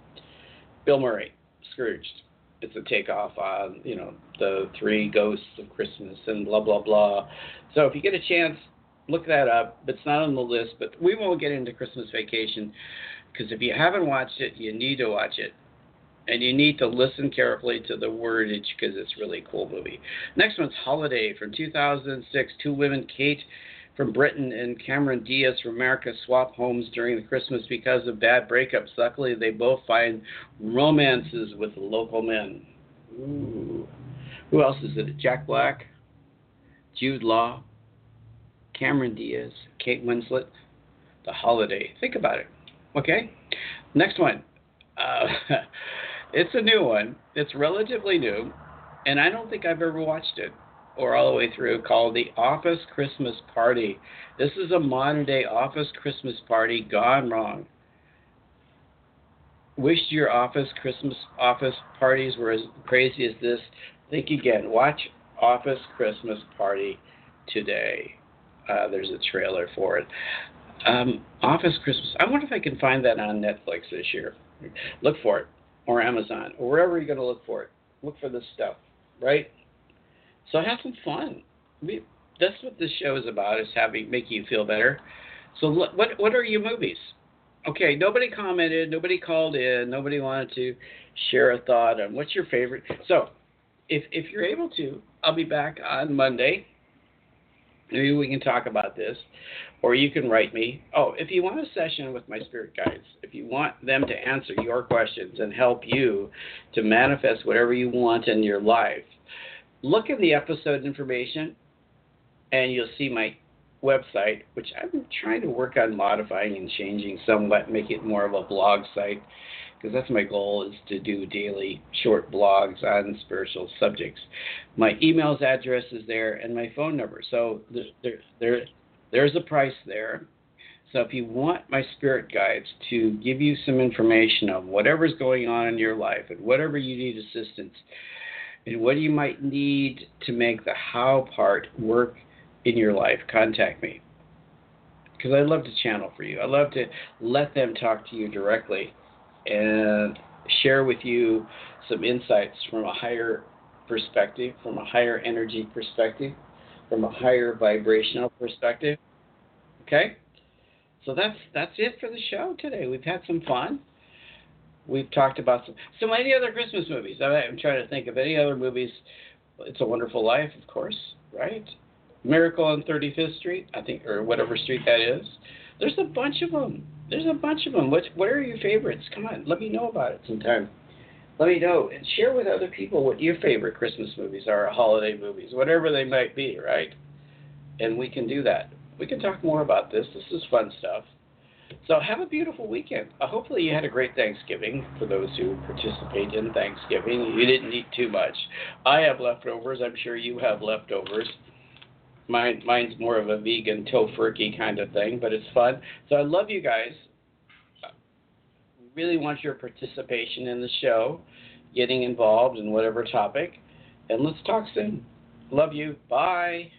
Bill Murray. Scrooged. It's a takeoff on you know the three ghosts of Christmas and blah blah blah. So if you get a chance, look that up. It's not on the list, but we won't get into Christmas Vacation because if you haven't watched it, you need to watch it. And you need to listen carefully to the wordage because it's really cool movie. Next one's Holiday from 2006. Two women, Kate from Britain and Cameron Diaz from America, swap homes during the Christmas because of bad breakups. Luckily, they both find romances with local men. Ooh. Who else is it? Jack Black, Jude Law, Cameron Diaz, Kate Winslet. The Holiday. Think about it. Okay. Next one. Uh, it's a new one. It's relatively new, and I don't think I've ever watched it or all the way through. Called the Office Christmas Party. This is a modern day Office Christmas party gone wrong. Wished your office Christmas office parties were as crazy as this. Think again. Watch Office Christmas Party today. Uh, there's a trailer for it. Um, Office Christmas. I wonder if I can find that on Netflix this year. Look for it, or Amazon, or wherever you're going to look for it. Look for this stuff, right? So have some fun. We, that's what this show is about: is having making you feel better. So what what are your movies? Okay, nobody commented, nobody called in, nobody wanted to share a thought on what's your favorite. So, if if you're able to, I'll be back on Monday. Maybe we can talk about this or you can write me. Oh, if you want a session with my spirit guides, if you want them to answer your questions and help you to manifest whatever you want in your life, look in the episode information and you'll see my website, which I'm trying to work on modifying and changing somewhat, make it more of a blog site, because that's my goal is to do daily short blogs on spiritual subjects. My email's address is there and my phone number. So there, there, there's a price there. So if you want my spirit guides to give you some information of whatever's going on in your life and whatever you need assistance and what you might need to make the how part work in your life, contact me. Because I love to channel for you. I love to let them talk to you directly and share with you some insights from a higher perspective, from a higher energy perspective from a higher vibrational perspective. Okay? So that's that's it for the show today. We've had some fun. We've talked about some so any other Christmas movies. I'm trying to think of any other movies It's a Wonderful Life, of course, right? Miracle on 35th Street, I think, or whatever street that is. There's a bunch of them. There's a bunch of them. What what are your favorites? Come on, let me know about it sometime. Let me know and share with other people what your favorite Christmas movies are, holiday movies, whatever they might be, right? And we can do that. We can talk more about this. This is fun stuff. So have a beautiful weekend. Uh, hopefully you had a great Thanksgiving for those who participate in Thanksgiving. You didn't eat too much. I have leftovers. I'm sure you have leftovers. Mine, mine's more of a vegan tofurkey kind of thing, but it's fun. So I love you guys. Really want your participation in the show, getting involved in whatever topic, and let's talk soon. Love you. Bye.